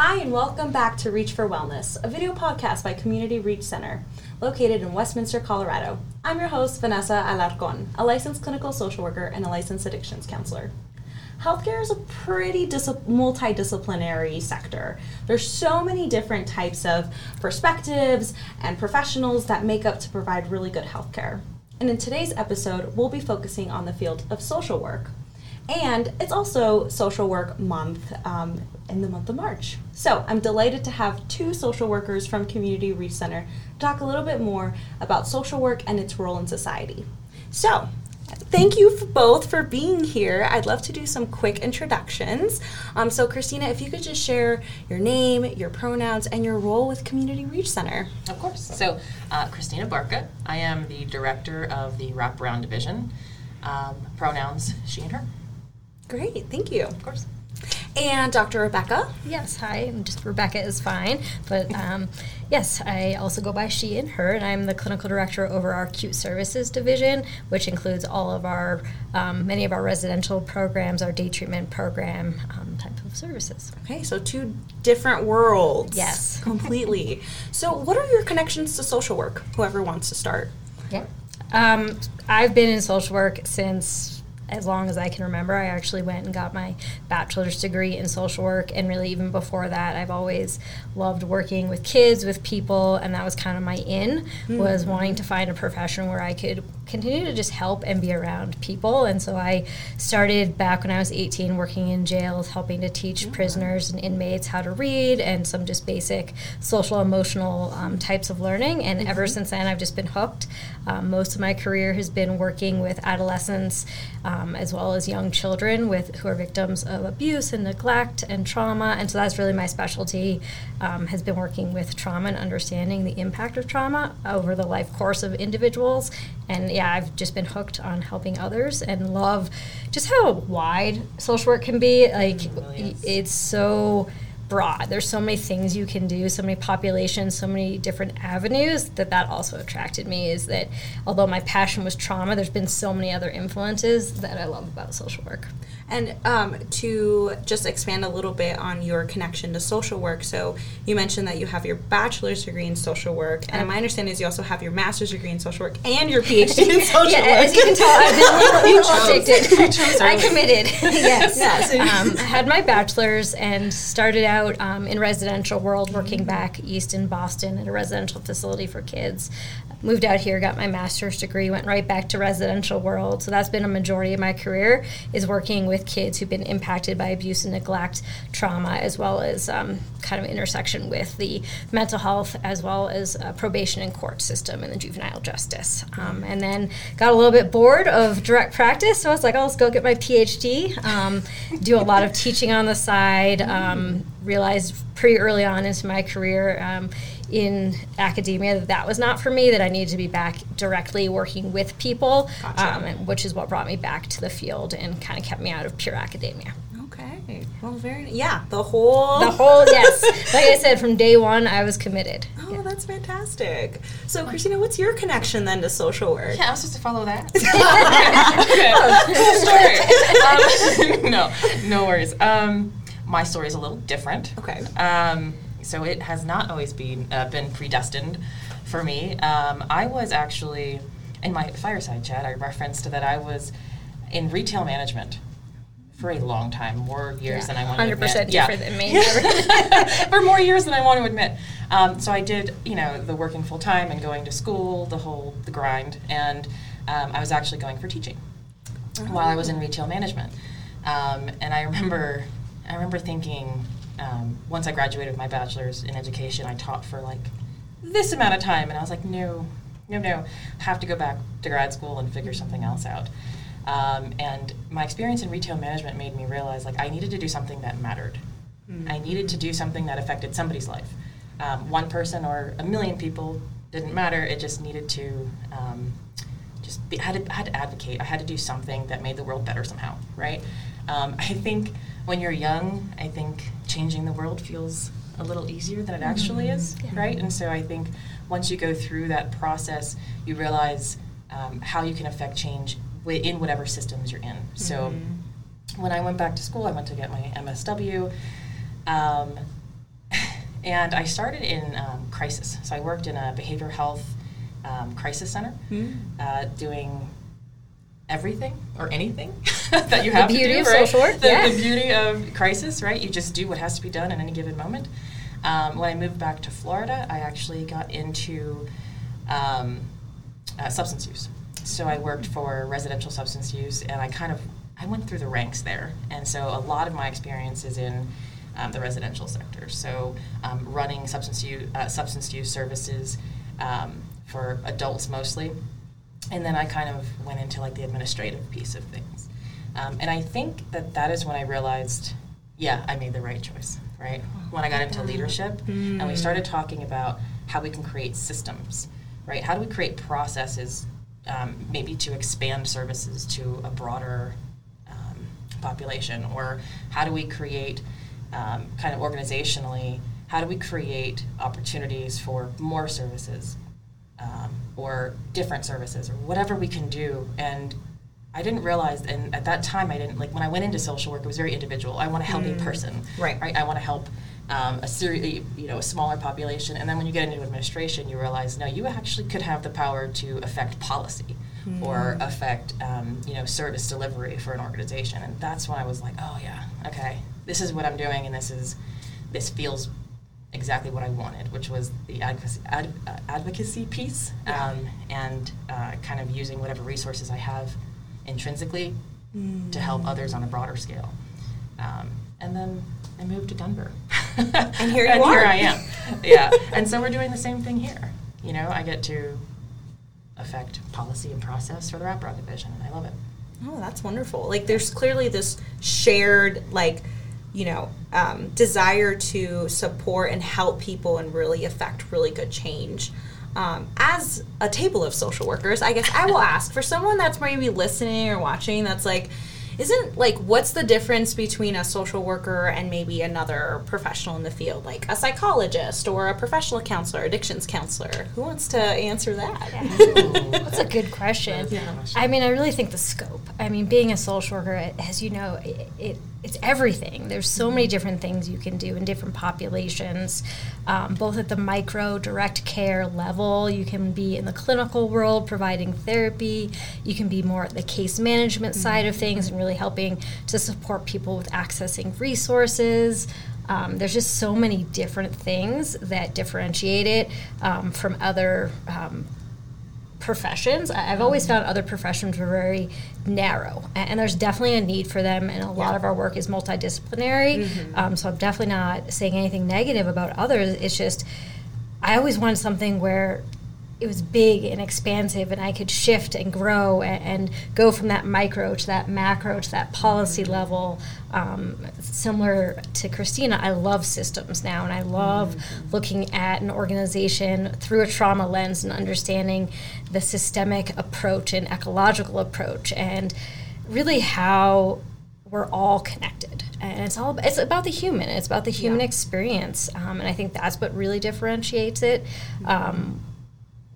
Hi, and welcome back to Reach for Wellness, a video podcast by Community Reach Center, located in Westminster, Colorado. I'm your host, Vanessa Alarcon, a licensed clinical social worker and a licensed addictions counselor. Healthcare is a pretty dis- multidisciplinary sector. There's so many different types of perspectives and professionals that make up to provide really good healthcare. And in today's episode, we'll be focusing on the field of social work. And it's also Social Work Month um, in the month of March. So I'm delighted to have two social workers from Community Reach Center talk a little bit more about social work and its role in society. So, thank you both for being here. I'd love to do some quick introductions. Um, so, Christina, if you could just share your name, your pronouns, and your role with Community Reach Center. Of course. So, uh, Christina Barca. I am the director of the Wraparound Division. Um, pronouns she and her. Great, thank you. Of course. And Dr. Rebecca. Yes, hi. I'm just Rebecca is fine, but um, yes, I also go by she and her, and I'm the clinical director over our acute services division, which includes all of our um, many of our residential programs, our day treatment program um, type of services. Okay, so two different worlds. Yes. completely. so, what are your connections to social work? Whoever wants to start. Yeah. Um, I've been in social work since as long as I can remember. I actually went and got my bachelor's degree in social work, and really even before that, I've always loved working with kids, with people, and that was kind of my in mm-hmm. was wanting to find a profession where I could continue to just help and be around people. And so I started back when I was 18 working in jails, helping to teach yeah. prisoners and inmates how to read and some just basic social emotional um, types of learning. And mm-hmm. ever since then, I've just been hooked. Um, most of my career has been working with adolescents um, as well as young children with who are victims of abuse and neglect and trauma. And so that's really my specialty. Um, has been working with trauma and understanding the impact of trauma over the life course of individuals. And yeah, I've just been hooked on helping others and love just how wide social work can be. Like, mm, it really it's so broad. There's so many things you can do, so many populations, so many different avenues that that also attracted me. Is that although my passion was trauma, there's been so many other influences that I love about social work. And um, to just expand a little bit on your connection to social work, so you mentioned that you have your bachelor's degree in social work, and my understanding is you also have your master's degree in social work and your PhD in social yeah, work. As you can tell, I've been addicted. I committed. yes. yes. Um, I had my bachelor's and started out um, in residential world, working back east in Boston at a residential facility for kids moved out here, got my master's degree, went right back to residential world. So that's been a majority of my career is working with kids who've been impacted by abuse and neglect, trauma, as well as um, kind of intersection with the mental health, as well as uh, probation and court system and the juvenile justice. Um, and then got a little bit bored of direct practice, so I was like, oh, let's go get my PhD. Um, do a lot of teaching on the side. Um, realized pretty early on into my career um, in academia that that was not for me that i needed to be back directly working with people gotcha. um, and, which is what brought me back to the field and kind of kept me out of pure academia. Okay. Well very yeah the whole the whole yes. Like i said from day one i was committed. Oh yeah. that's fantastic. So christina what's your connection then to social work? Yeah i was supposed to follow that. Cool story um, no no worries. Um, my story is a little different. Okay. Um, so it has not always been uh, been predestined for me. Um, I was actually in my fireside chat. I referenced that I was in retail management for a long time, more years yeah, than I want to admit. 100% different yeah. than me. for more years than I want to admit. Um, so I did, you know, the working full time and going to school, the whole the grind, and um, I was actually going for teaching uh-huh. while I was in retail management. Um, and I remember, I remember thinking, um, once I graduated with my bachelor's in education, I taught for like this amount of time, and I was like, no, no, no, have to go back to grad school and figure something else out. Um, and my experience in retail management made me realize like I needed to do something that mattered. Mm-hmm. I needed to do something that affected somebody's life. Um, one person or a million people didn't matter. It just needed to um, just be, had to had to advocate. I had to do something that made the world better somehow, right? Um, I think when you're young, I think changing the world feels a little easier than it actually mm-hmm. is, yeah. right? And so I think once you go through that process, you realize um, how you can affect change in whatever systems you're in. Mm-hmm. So when I went back to school, I went to get my MSW. Um, And I started in um, crisis. So I worked in a behavioral health um, crisis center, Mm. uh, doing everything or anything that you have beauty to of do, right? social work, The, yeah. the beauty of crisis, right? You just do what has to be done in any given moment. Um, when I moved back to Florida, I actually got into um, uh, substance use. So I worked for residential substance use, and I kind of I went through the ranks there, and so a lot of my experience is in um, the residential sector. So um, running substance use uh, substance use services um, for adults mostly, and then I kind of went into like the administrative piece of things. Um, and I think that that is when I realized, yeah, I made the right choice, right? When I got into leadership and we started talking about how we can create systems, right? How do we create processes, um, maybe to expand services to a broader um, population? Or how do we create, um, kind of organizationally, how do we create opportunities for more services um, or different services or whatever we can do. And I didn't realize, and at that time, I didn't like when I went into social work. It was very individual. I want to help a person, Right. Right. I want to help um, a seri- you know, a smaller population. And then when you get into administration, you realize no, you actually could have the power to affect policy or affect um, you know service delivery for an organization. And that's when I was like, oh yeah, okay, this is what I'm doing, and this is this feels exactly what I wanted, which was the advocacy, ad, uh, advocacy piece um, and uh, kind of using whatever resources I have intrinsically to help others on a broader scale. Um, and then I moved to Denver. And here you and are. here I am. Yeah. and so we're doing the same thing here. You know, I get to affect policy and process for the wraparound division, and I love it. Oh, that's wonderful. Like, there's clearly this shared, like, you know, um, desire to support and help people and really affect really good change. Um, as a table of social workers, I guess I will ask for someone that's maybe listening or watching that's like, isn't like, what's the difference between a social worker and maybe another professional in the field, like a psychologist or a professional counselor, addictions counselor? Who wants to answer that? That's a good question. Yeah. I mean, I really think the scope. I mean, being a social worker, as you know, it, it it's everything. There's so many different things you can do in different populations, um, both at the micro direct care level. You can be in the clinical world providing therapy. You can be more at the case management side of things and really helping to support people with accessing resources. Um, there's just so many different things that differentiate it um, from other um, professions. I've always found other professions were very narrow, and there's definitely a need for them. And a lot of our work is multidisciplinary. Um, so I'm definitely not saying anything negative about others. It's just I always wanted something where it was big and expansive, and I could shift and grow and, and go from that micro to that macro to that policy level. Um, similar to Christina, I love systems now, and I love looking at an organization through a trauma lens and understanding the systemic approach and ecological approach, and really how we're all connected and it's all it's about the human it's about the human Yeah. experience um, and i think that's what really differentiates it um,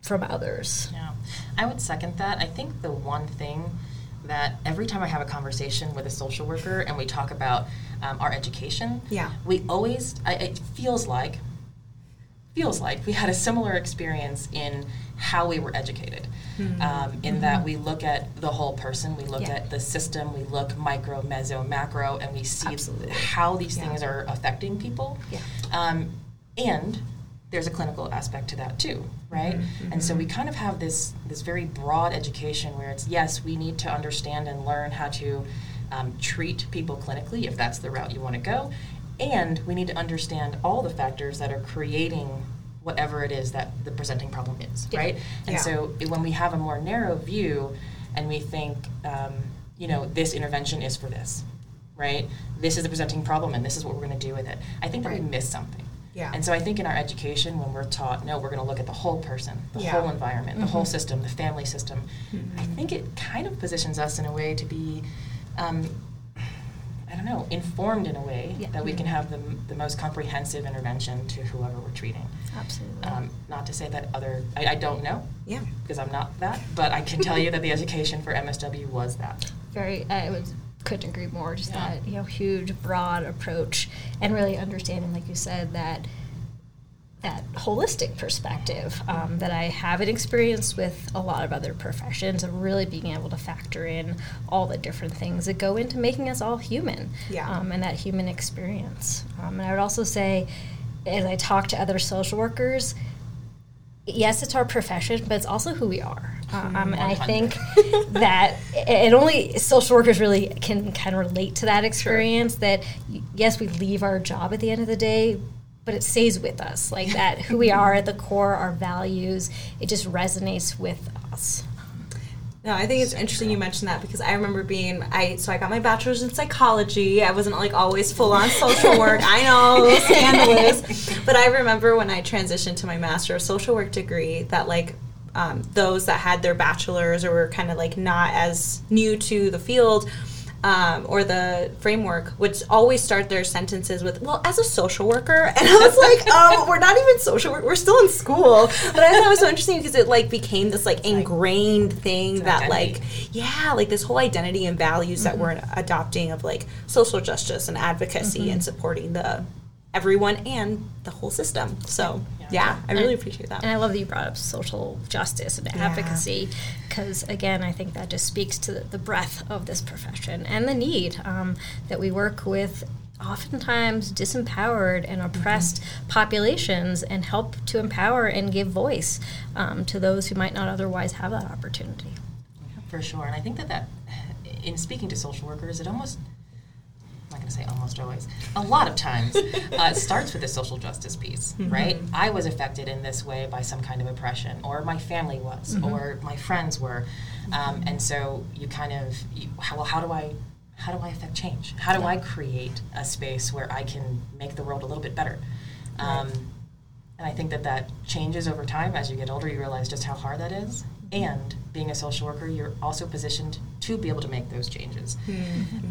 from others Yeah, I would second that. I think the one thing that every time I have a conversation with a social worker and we talk about um, our education, Yeah. we always I, it feels like feels like we had a similar experience in how we were educated. Um, in that we look at the whole person, we look Yeah. at the system, we look micro, meso, macro, and we see Absolutely. how these Yeah. things are affecting people. Yeah. Um, and there's a clinical aspect to that too, right? And so we kind of have this this very broad education where it's yes, we need to understand and learn how to um, treat people clinically if that's the route you want to go, and we need to understand all the factors that are creating whatever it is that the presenting problem is, Yeah. right? And Yeah. so when we have a more narrow view and we think, um, you know, this intervention is for this, right? This is the presenting problem and this is what we're going to do with it. I think that Right. we miss something. Yeah. And so I think in our education, when we're taught, no, we're going to look at the whole person, the Yeah. Mm-hmm. whole environment, the whole system, the family system, I think it kind of positions us in a way to be, um, I don't know, informed in a way Yeah. that we can have the, the most comprehensive intervention to whoever we're treating. absolutely Um, not to say that other, I, I don't know yeah. because I'm not that, but I can tell you that the education for MSW was that. very i would couldn't agree more just Yeah. that you know huge broad approach and really understanding like you said that that holistic perspective um, that I haven't experienced with a lot of other professions of really being able to factor in all the different things that go into making us all human Yeah. um, and that human experience. Um, and I would also say, as I talk to other social workers, yes, it's our profession, but it's also who we are. Um, and I think that it only social workers really can kind of relate to that experience. That yes, we leave our job at the end of the day, but it stays with us. Like that, who we are at the core, our values, it just resonates with us. No, I think it's interesting you mentioned that because I remember being I so I got my bachelor's in psychology. I wasn't like always full on social work. I know, scandalous. But I remember when I transitioned to my master of social work degree that like um, those that had their bachelor's or were kind of like not as new to the field um, or the framework would always start their sentences with, "Well, as a social worker," and I was like, "Um, we're not even social work. We're still in school." But I thought it was so interesting because it like became this like ingrained thing that identity. like yeah, like this whole identity and values that we're adopting of like social justice and advocacy and supporting the everyone and the whole system. So Yeah. yeah, I really And- appreciate that. And I love that you brought up social justice and Yeah. advocacy because, again, I think that just speaks to the, the breadth of this profession and the need um, that we work with oftentimes disempowered and oppressed populations and help to empower and give voice um, to those who might not otherwise have that opportunity. For sure, and I think that that, in speaking to social workers, it almost, I'm not going to say almost always, a lot of times, uh, it starts with the social justice piece, right? I was affected in this way by some kind of oppression, or my family was, or my friends were, um, and so you kind of, you, how, well, how do I, how do I affect change? How do I create a space where I can make the world a little bit better? Um, and I think that that changes over time. As you get older, you realize just how hard that is. And being a social worker, you're also positioned to be able to make those changes.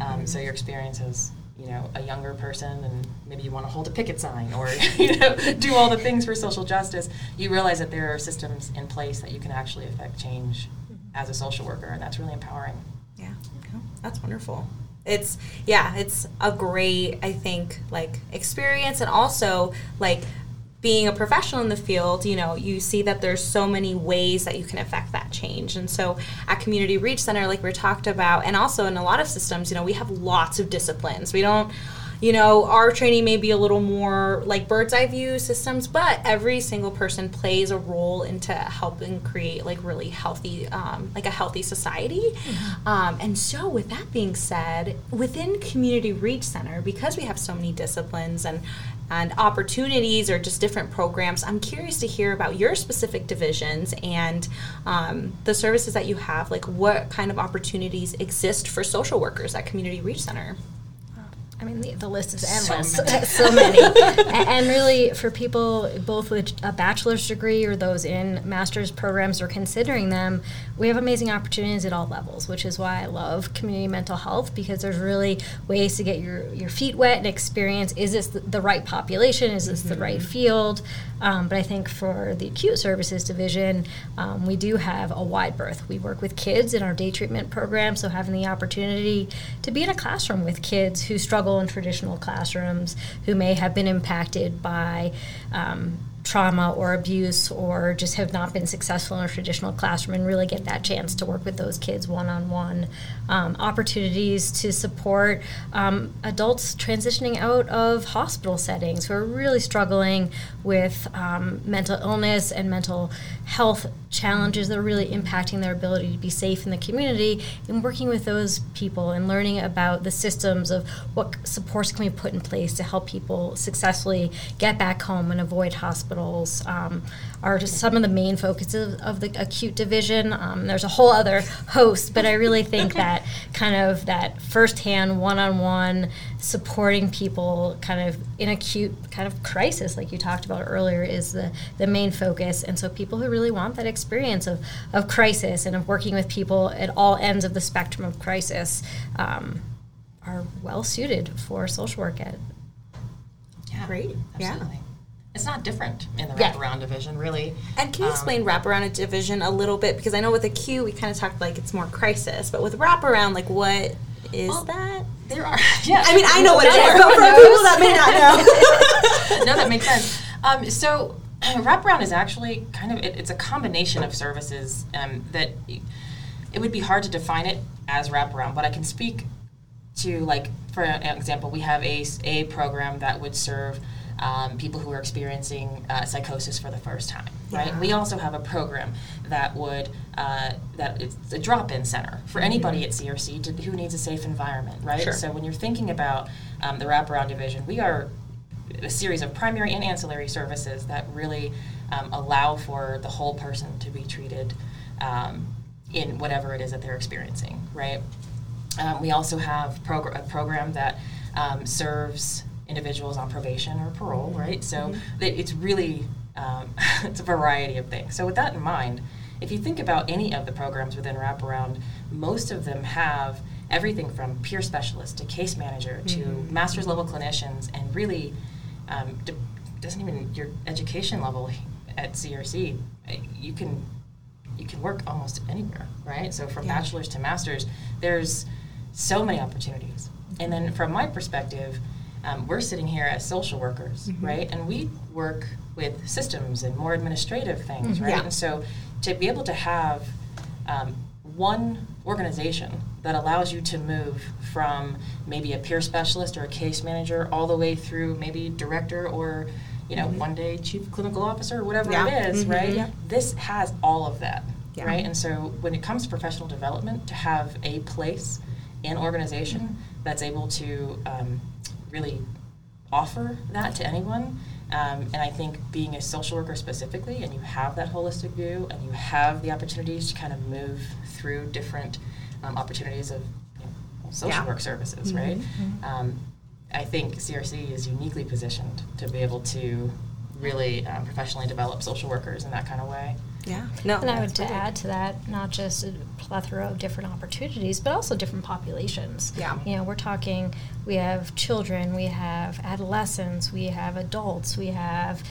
Um, so your experience as you know a younger person, and maybe you want to hold a picket sign or you know do all the things for social justice. You realize that there are systems in place that you can actually affect change as a social worker, and that's really empowering. Yeah, that's wonderful. It's yeah, it's a great I think like experience and also like being a professional in the field, you know, you see that there's so many ways that you can affect that change. And so at Community Reach Center, like we talked about, and also in a lot of systems, you know, we have lots of disciplines. We don't you know, our training may be a little more like bird's eye view systems, but every single person plays a role into helping create like really healthy, um, like a healthy society. Um, and so, with that being said, within Community Reach Center, because we have so many disciplines and and opportunities or just different programs, I'm curious to hear about your specific divisions and um, the services that you have. Like, what kind of opportunities exist for social workers at Community Reach Center? I mean, the, the list is So endless. many. So many. And really, for people both with a bachelor's degree or those in master's programs or considering them, we have amazing opportunities at all levels, which is why I love community mental health because there's really ways to get your, your feet wet and experience is this the, right population? Is this the right field? Um, but I think for the acute services division, um, we do have a wide berth. We work with kids in our day treatment program, so having the opportunity to be in a classroom with kids who struggle in traditional classrooms, who may have been impacted by um, trauma or abuse or just have not been successful in a traditional classroom and really get that chance to work with those kids one on one. Opportunities to support um, adults transitioning out of hospital settings who are really struggling with um, mental illness and mental health challenges that are really impacting their ability to be safe in the community and working with those people and learning about the systems of what supports can we put in place to help people successfully get back home and avoid hospitals um, are just some of the main focuses of the acute division. Um, there's a whole other host, but I really think that kind of that firsthand one-on-one supporting people kind of in acute kind of crisis like you talked about earlier is the, the main focus. And so people who really want that experience of, of crisis and of working with people at all ends of the spectrum of crisis um, are well suited for social work at Yeah, Great, yeah. It's not different in the Yeah. wraparound division, really. And can you Um, explain wraparound a division a little bit? Because I know with acute we kind of talked like it's more crisis, but with wraparound, like what is Well, that? There are. Yeah. I mean, I know what it is, but for everyone people that may not know. no, that makes sense. Um, so wraparound is actually kind of it, it's a combination of services um, that it would be hard to define it as wraparound, but I can speak to like for example, we have a a program that would serve um, people who are experiencing uh, psychosis for the first time, right? Yeah. We also have a program that would uh, that it's a drop-in center for anybody at CRC to, who needs a safe environment, right? Sure. So when you're thinking about um, the wraparound division, we are a series of primary and ancillary services that really um, allow for the whole person to be treated um, in whatever it is that they're experiencing, right? Um, we also have progr- a program that um, serves individuals on probation or parole, right? So that it's really um, it's a variety of things. So with that in mind, if you think about any of the programs within wraparound, most of them have everything from peer specialist to case manager to master's level clinicians, and really um, doesn't even your education level at CRC. uh, You can you can work almost anywhere, right? So from Yeah. bachelor's to master's, there's so many opportunities. And then from my perspective, um, we're sitting here as social workers, right? And we work with systems and more administrative things, right? Yeah. And so to be able to have um, one organization that allows you to move from maybe a peer specialist or a case manager all the way through maybe director or you know one day chief clinical officer or whatever Yeah. it is, Mhm. right? Yeah. This has all of that, Yeah. right? And so when it comes to professional development, to have a place and organization that's able to um, really offer that to anyone. Um, and I think being a social worker specifically, and you have that holistic view, and you have the opportunities to kind of move through different um, opportunities of you know, social Yeah. work services, right? Um, I think CRC is uniquely positioned to be able to really um, professionally develop social workers in that kind of way. Yeah. No. And I would to add to that, not just a plethora of different opportunities, but also different populations. Yeah. You know, we're talking, we have children, we have adolescents, we have adults, we have,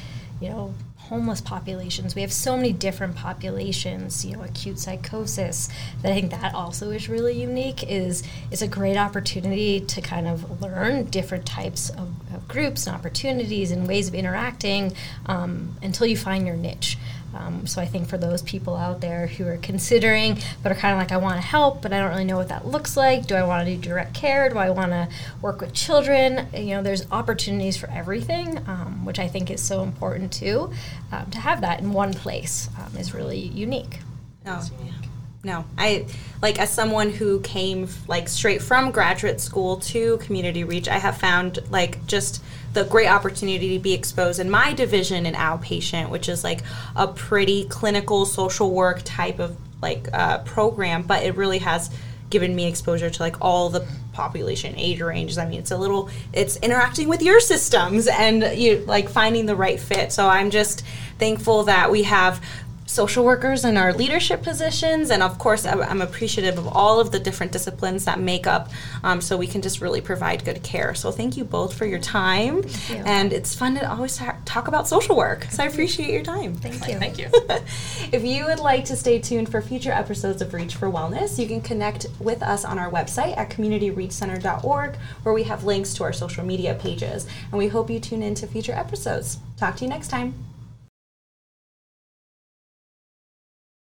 you know, homeless populations. We have so many different populations, you know, acute psychosis. That I think that also is really unique is is a great opportunity to kind of learn different types of, of groups and opportunities and ways of interacting um, until you find your niche. Um, so I think for those people out there who are considering, but are kind of like, I want to help, but I don't really know what that looks like. Do I want to do direct care? Do I want to work with children? You know, there's opportunities for everything, um, which I think is so important too. Um, to have that in one place um, is really unique. No. It's unique. No, I like as someone who came like straight from graduate school to community reach, I have found like just the great opportunity to be exposed in my division in outpatient, which is like a pretty clinical social work type of like uh, program, but it really has given me exposure to like all the population age ranges. I mean, it's a little it's interacting with your systems and you like finding the right fit. So I'm just thankful that we have social workers in our leadership positions and of course I- i'm appreciative of all of the different disciplines that make up um, so we can just really provide good care so thank you both for your time you. and it's fun to always ta- talk about social work so i appreciate your time Thank you. Thank you. if you would like to stay tuned for future episodes of Reach for Wellness, you can connect with us on our website at communityreachcenter.org, where we have links to our social media pages. And we hope you tune in to future episodes. Talk to you next time.